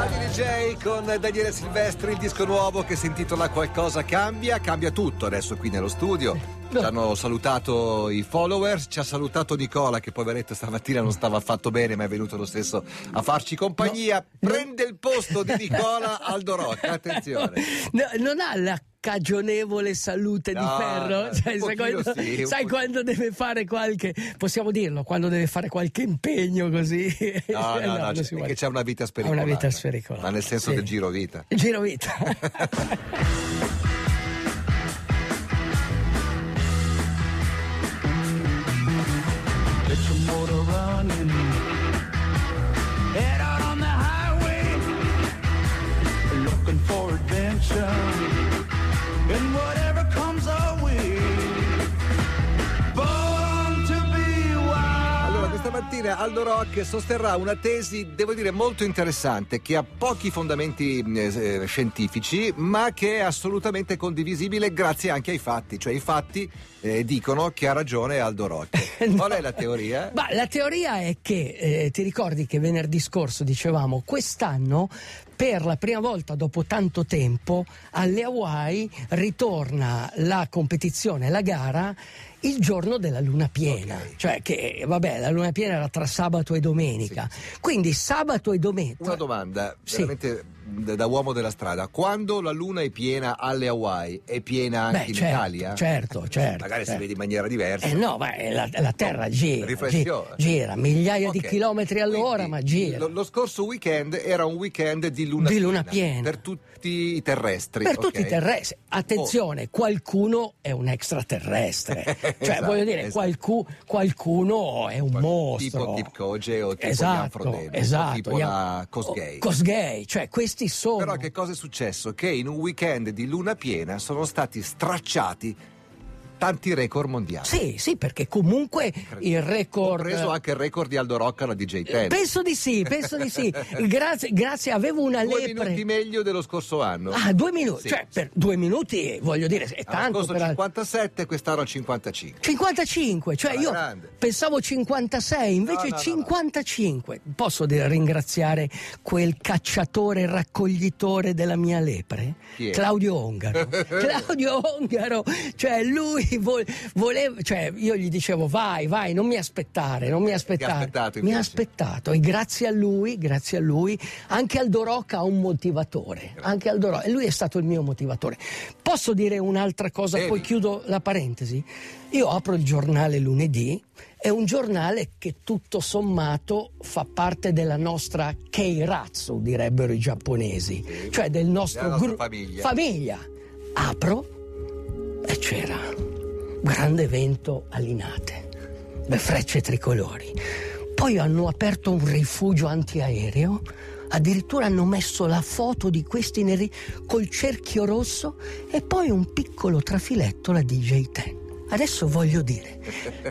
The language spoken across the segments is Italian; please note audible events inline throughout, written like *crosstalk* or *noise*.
Gianni DJ con Daniele Silvestri, il disco nuovo che si intitola Qualcosa cambia, cambia tutto adesso qui nello studio. Ci hanno salutato i followers, ci ha salutato Nicola che poveretto stamattina non stava affatto bene ma è venuto lo stesso a farci compagnia. Prende il posto di Nicola Aldo Rocca, attenzione. No, non ha la cagionevole salute No, di ferro. Cioè, sai quando, sì, sai quando deve fare qualche, possiamo dirlo, quando deve fare qualche impegno così. No, *laughs* no, no, non c'è- si è vuole. che c'è una vita spericolata. una vita spericolata. Ma nel senso sì. del giro vita. Giro vita. *laughs* mattina Aldo Rock sosterrà una tesi, devo dire, molto interessante, che ha pochi fondamenti eh, scientifici, ma che è assolutamente condivisibile grazie anche ai fatti. Cioè, i fatti eh, dicono che ha ragione Aldo Rock. *laughs* Qual è la teoria? Ma la teoria è che, eh, ti ricordi che venerdì scorso dicevamo, quest'anno per la prima volta dopo tanto tempo alle Hawaii ritorna la competizione, la gara il giorno della luna piena, Ok. cioè che vabbè la luna piena era tra sabato e domenica, quindi sabato e domenica. Una domanda, Sì. veramente da uomo della strada. Quando la luna è piena alle Hawaii, è piena anche Beh, in certo, Italia? certo, *laughs* certo, Magari si certo. vede in maniera diversa. Eh no, ma la, la terra gira, Riflessione. gi- gira, migliaia di Ok. chilometri all'ora, Quindi, ma gira. Lo, lo scorso weekend era un weekend di luna, Di luna piena. per tutti i terrestri. Per ok? tutti i terrestri, attenzione, qualcuno è un extraterrestre, *laughs* cioè Esatto, voglio dire, esatto. qualcu- qualcuno è un mostro. Tipo Tip Koge o tipo Jan esatto, Frodeno, o esatto, tipo Jan- la Cosgay. o- Cosgay, cioè questi sono. Però che cosa è successo? Che in un weekend di luna piena sono stati stracciati tanti record mondiali. Sì, sì, perché comunque il record. Compreso anche il record di Aldo Rocca alla DJ Ten. Penso di sì, penso di sì. *laughs* Grazie, grazie, avevo una Due lepre. minuti meglio dello scorso anno. Ah, due minuti, Sì, cioè per due minuti voglio dire, è L'anno tanto scorso per 57, quest'anno 55. 55, cioè Alla io grande. pensavo 56, invece No, no, no, 55. Posso dire, ringraziare quel cacciatore raccoglitore della mia lepre? Claudio Ongaro. *laughs* Claudio Ongaro, cioè lui *laughs* vo- voleva, cioè io gli dicevo vai, vai, non mi aspettare, non mi aspettare. aspettato, mi ha invece? aspettato e grazie a lui, grazie a lui, anche Aldo Rocca ha un motivatore, anche Aldo Rocca, e lui è stato il mio motivatore. Posso dire un'altra cosa, Devi. poi chiudo la parentesi? Io apro il giornale lunedì, è un giornale che tutto sommato fa parte della nostra Keiratsu, direbbero i giapponesi, cioè del nostro Della nostra gru- famiglia. famiglia. Apro e c'era grande evento a le frecce tricolori. Poi hanno aperto un rifugio antiaereo, addirittura hanno messo la foto di questi neri col cerchio rosso e poi un piccolo trafiletto la DJ Ten. Adesso voglio dire,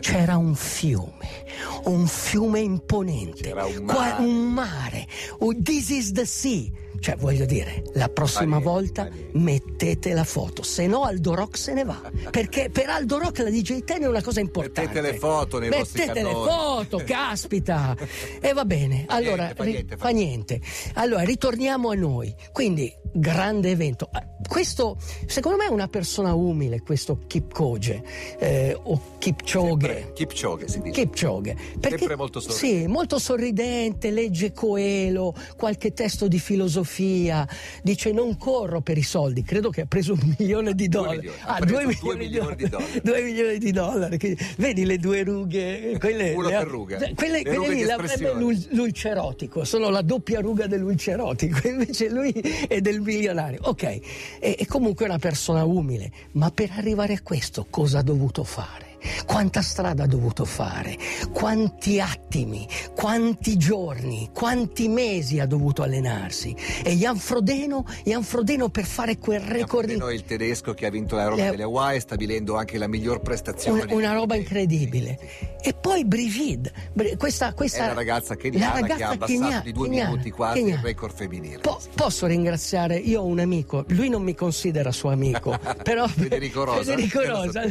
c'era un fiume, un fiume imponente, un qua- mare. un mare, oh, this is the sea. Cioè, voglio dire, la prossima niente, volta mettete la foto, se no Aldo Rock se ne va. Perché per Aldo Rock la DJ Ten è una cosa importante. Mettete le foto nei vostri Mettete le foto, caspita. E va bene, allora fa niente, fa niente. Allora, ritorniamo a noi. Quindi, grande evento. Ah, Questo, secondo me, è una persona umile, questo Kipkoge eh, o Kipchoge. Sempre Kipchoge si dice. Kipchoge. Perché, Sempre molto sorridente. Sì, molto sorridente, legge Coelho, qualche testo di filosofia, dice non corro per i soldi, credo che ha preso un milione di Due dollari. milioni, ha Ah, due due milioni, milioni di dollari. Due milioni di dollari. Vedi le due rughe? Quelle, Uno le- per ruga. Quelle, Le quelle lì l'avrebbe l'ulcerotico, sono la doppia ruga dell'ulcerotico, *laughs* invece lui è del milionario. Ok, è, comunque una persona umile, ma per arrivare a questo cosa ha dovuto fare? Quanta strada ha dovuto fare? Quanti attimi? Quanti giorni? Quanti mesi ha dovuto allenarsi? E Jan Frodeno, Jan Frodeno per fare quel record Frodeno è il tedesco che ha vinto l'aerobica Le- delle Hawaii, stabilendo anche la miglior prestazione. una, di una roba incredibile. E poi Brigid, Bri- questa, questa È la ragazza keniana la che ha abbassato kenia- di due keniana- minuti quasi keniana. il record femminile. Po- posso ringraziare, io ho un amico, lui non mi considera suo amico, *laughs* però Federico Rosa. Federico Eh, Rosa,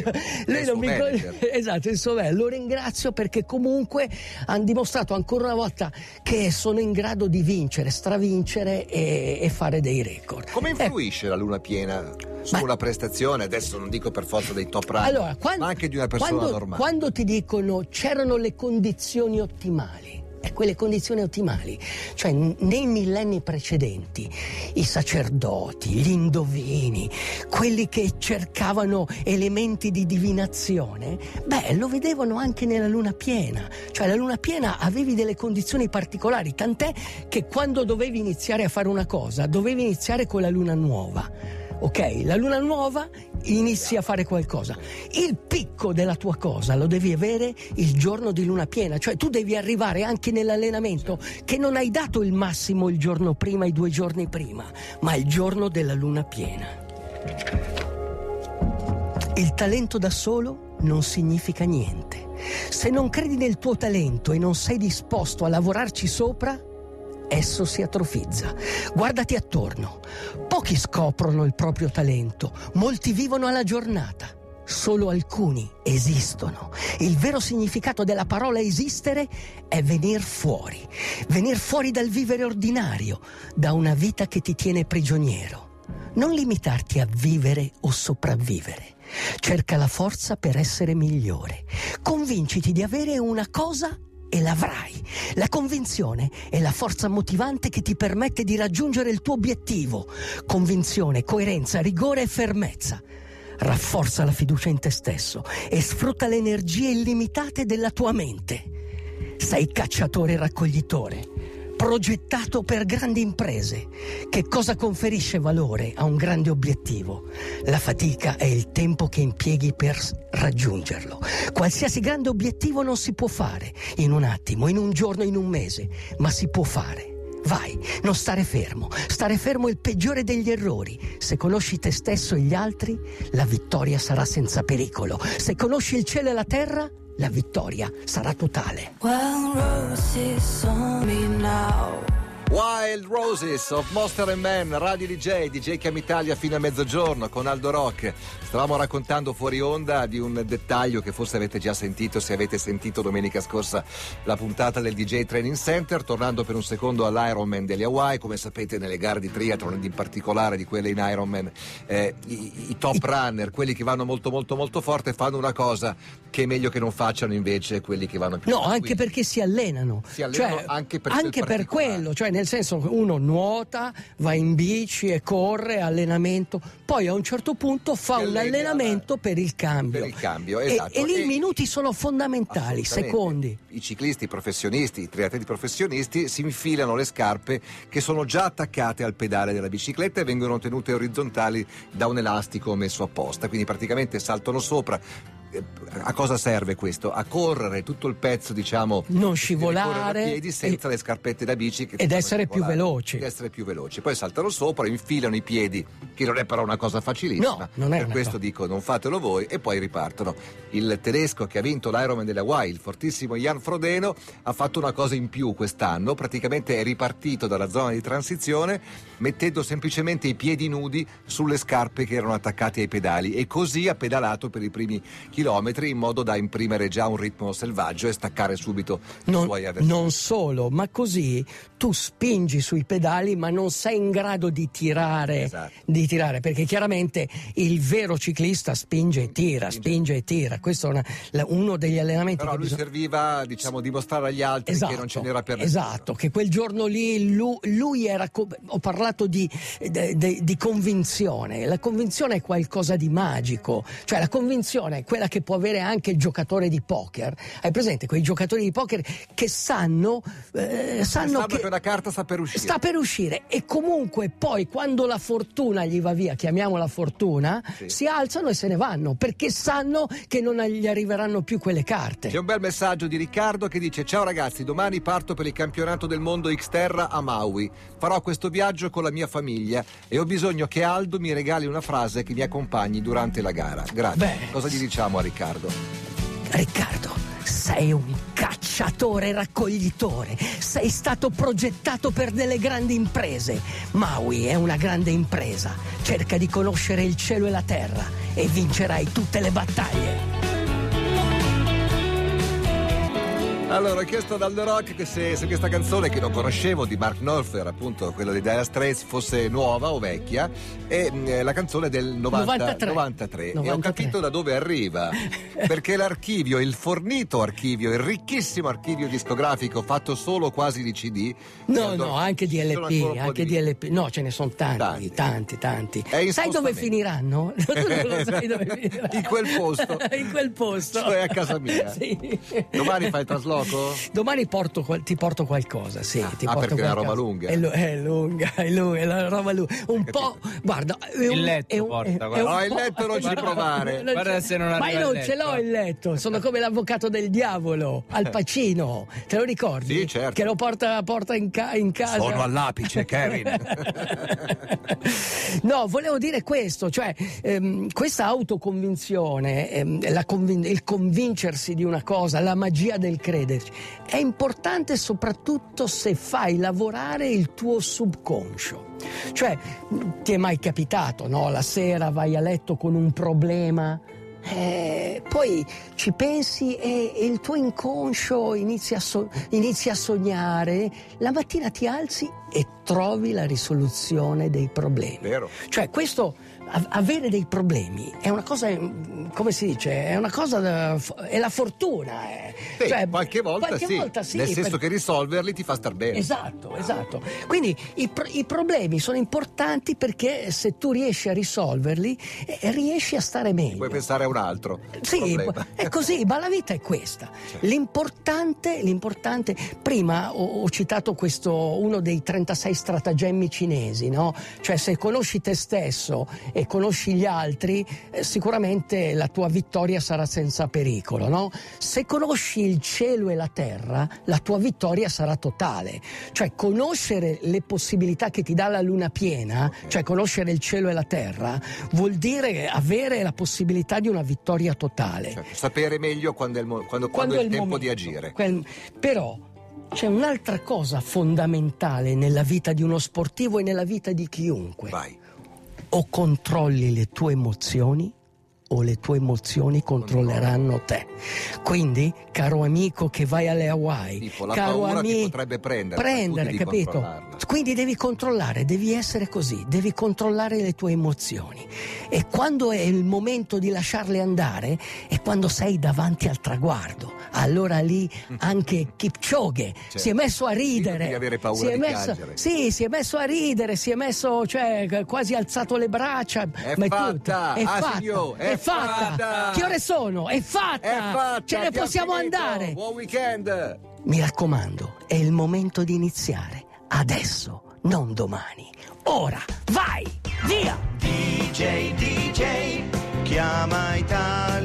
lui non mi suo con- *laughs* Esatto, Sovel. Lo ringrazio perché comunque hanno dimostrato ancora una volta che sono in grado di vincere, stravincere e, e fare dei record. Come Ecco, influisce la luna piena su Ma- prestazione? Adesso non dico per forza dei top runner, Allora, ma anche di una persona quando, normale. quando ti dicono c'erano le condizioni ottimali, e quelle condizioni ottimali, cioè nei millenni precedenti, i sacerdoti, gli indovini, quelli che cercavano elementi di divinazione, beh, lo vedevano anche nella luna piena, cioè la luna piena avevi delle condizioni particolari, tant'è che quando dovevi iniziare a fare una cosa, dovevi iniziare con la luna nuova. Ok, la luna nuova inizi a fare qualcosa. Il picco della tua cosa lo devi avere il giorno di luna piena, cioè tu devi arrivare anche nell'allenamento che non hai dato il massimo il giorno prima, i due giorni prima, ma il giorno della luna piena. Il talento da solo non significa niente. Se non credi nel tuo talento e non sei disposto a lavorarci sopra, esso si atrofizza. Guardati attorno. Pochi scoprono il proprio talento, molti vivono alla giornata. Solo alcuni esistono. Il vero significato della parola esistere è venir fuori. Venir fuori dal vivere ordinario, da una vita che ti tiene prigioniero. Non limitarti a vivere o sopravvivere. Cerca la forza per essere migliore. Convinciti di avere una cosa e l'avrai. La convinzione è la forza motivante che ti permette di raggiungere il tuo obiettivo. Convinzione, coerenza, rigore e fermezza. Rafforza la fiducia in te stesso e sfrutta le energie illimitate della tua mente. Sei cacciatore e raccoglitore, progettato per grandi imprese. Che cosa conferisce valore a un grande obiettivo? La fatica è il tempo che impieghi per raggiungerlo. Qualsiasi grande obiettivo non si può fare in un attimo, in un giorno, in un mese, ma si può fare. Vai, non stare fermo. Stare fermo è il peggiore degli errori. Se conosci te stesso e gli altri, la vittoria sarà senza pericolo. Se conosci il cielo e la terra, la vittoria sarà totale. Well, Wild Roses of Monster and Man, Radio DJ, DJ Cam Italia fino a mezzogiorno con Aldo Rock. Stavamo raccontando fuori onda di un dettaglio che forse avete già sentito se avete sentito domenica scorsa la puntata del DJ Training Center, tornando per un secondo all'Ironman degli Hawaii, come sapete nelle gare di triathlon ed in particolare di quelle in Ironman, eh, i, i top runner, quelli che vanno molto molto molto forte, fanno una cosa che è meglio che non facciano invece quelli che vanno più No, tranquilli. anche perché si allenano. Si allenano Cioè, anche per anche per quello, cioè nel senso che uno nuota, va in bici e corre, allenamento, poi a un certo punto fa un allena allenamento per il cambio. per il cambio, esatto. E, lì E- i minuti sono fondamentali, secondi. I ciclisti professionisti, i triatleti professionisti si infilano le scarpe che sono già attaccate al pedale della bicicletta e vengono tenute orizzontali da un elastico messo apposta, quindi praticamente saltano sopra. Eh, A cosa serve questo? A correre tutto il pezzo, diciamo, Non scivolare piedi senza e- le scarpette da bici ed essere più veloci. Ed essere più veloci. Poi saltano sopra, infilano i piedi, che non è però una cosa facilissima. No, non è per questo cosa. dico non fatelo voi e poi ripartono. Il tedesco che ha vinto l'Ironman delle Hawaii, il fortissimo Jan Frodeno, ha fatto una cosa in più quest'anno, praticamente è ripartito dalla zona di transizione mettendo semplicemente i piedi nudi sulle scarpe che erano attaccate ai pedali e così ha pedalato per i primi chilometri in modo da imprimere già un ritmo selvaggio e staccare subito i Non, suoi avversari. non solo, ma così tu spingi sui pedali ma non sei in grado di tirare, Esatto. di tirare perché chiaramente il vero ciclista spinge e tira, Spinge. e tira. Questo è una- uno degli allenamenti Però che lui bisogna... serviva diciamo dimostrare agli altri che non ce n'era per nessuno. esatto, che quel giorno lì lui, lui era, co- ho parlato di, de- de- di convinzione, la convinzione è qualcosa di magico, cioè la convinzione è quella che può avere anche il giocatore di poker, hai presente quei giocatori di poker che sanno, eh, sanno che una carta sta per uscire. sta per uscire e comunque poi quando la fortuna gli va via, chiamiamola fortuna, Sì. si alzano e se ne vanno perché sanno che non gli arriveranno più quelle carte. C'è un bel messaggio di Riccardo che dice: Ciao ragazzi, domani parto per il campionato del mondo Xterra a Maui. Farò questo viaggio con la mia famiglia e ho bisogno che Aldo mi regali una frase che mi accompagni durante la gara. Grazie. Bene. Cosa gli diciamo a Riccardo? Riccardo, sei un cacciatore raccoglitore, sei stato progettato per delle grandi imprese. Maui è una grande impresa, cerca di conoscere il cielo e la terra e vincerai tutte le battaglie. Allora, ho chiesto ad Aldo Rock che se, se questa canzone che non conoscevo di Mark Knopfler, appunto quello di Dire Straits, fosse nuova o vecchia, e mh, la canzone del 90 93. 93. E ho 93. capito da dove arriva. *laughs* Perché l'archivio, il fornito archivio, il ricchissimo archivio discografico fatto solo quasi di CD. No, Aldo- no, anche di LP, anche di LP. No, ce ne sono tanti, Tanti. tanti, tanti. È Sai dove finiranno? Tu *laughs* non lo sai dove finiranno. *laughs* In quel posto. In quel posto. Cioè a casa mia. Sì. Domani fai il trasloco? *laughs* Domani porto ti porto qualcosa, sì. ti ah, porto perché è una qualcosa. roba lunga. È, lu- è lunga, è lunga, è la roba lunga. Un po', guarda, è un, Il letto è un- porta, è- guarda. è un No, il letto non ci provare. non Guarda se non Ma arriva io non ce l'ho il letto, sono come l'avvocato del diavolo, Al Pacino, te lo ricordi? Sì, certo. Che lo porta, porta in, ca- in casa. Sono all'apice, Kevin. *laughs* no, volevo dire questo, cioè ehm, questa autoconvinzione, ehm, la convin- il convincersi di una cosa, la magia del crederci, è importante soprattutto se fai lavorare il tuo subconscio. Cioè, ti è mai capitato, no? La sera vai a letto con un problema, eh, poi ci pensi e, e il tuo inconscio inizia a, so- inizia a sognare, la mattina ti alzi e trovi la risoluzione dei problemi. Vero. Cioè questo, avere dei problemi è una cosa, mm, come si dice, è una cosa, da- è la fortuna. eh. Sì, Cioè, qualche volta, qualche sì. volta sì, Nel senso per- che risolverli ti fa star bene. Esatto, esatto. Quindi i, pro- i problemi sono importanti perché se tu riesci a risolverli, eh, riesci a stare meglio. Puoi pensare a un altro Sì, problema. è così, ma la vita è questa. L'importante, l'importante, prima ho, ho citato questo, uno dei 36 stratagemmi cinesi, no? Cioè se conosci te stesso e conosci gli altri, eh, sicuramente la tua vittoria sarà senza pericolo, no? Se conosci il cielo e la terra, la tua vittoria sarà totale. Cioè conoscere le possibilità che ti dà la luna piena, cioè conoscere il cielo e la terra, vuol dire avere la possibilità di una vittoria totale. Cioè, sapere meglio quando è il, mo- quando- quando è il tempo momento. di agire. Quel- però c'è un'altra cosa fondamentale nella vita di uno sportivo e nella vita di chiunque. Vai. O controlli le tue emozioni o le tue emozioni controlleranno te. Quindi, caro amico che vai alle Hawaii, Tipo, la caro paura ti ami- potrebbe prendere, prendere, capito? Quindi devi controllare, devi essere così, devi controllare le tue emozioni. E quando è il momento di lasciarle andare è quando sei davanti al traguardo. Allora lì anche Kipchoge si è messo a ridere. devi avere paura si è di messo, sì, si è messo a ridere, si è messo, cioè, quasi alzato le braccia. È ma fatta, tutto, è ah, fatta, signor, è, è fatta. fatta. Che ore sono? È fatta. È fatta! Ce ne possiamo andare. Buon weekend! Mi raccomando, è il momento di iniziare. Adesso, non domani. Ora, vai! Via! DJ, DJ, chiama Italia.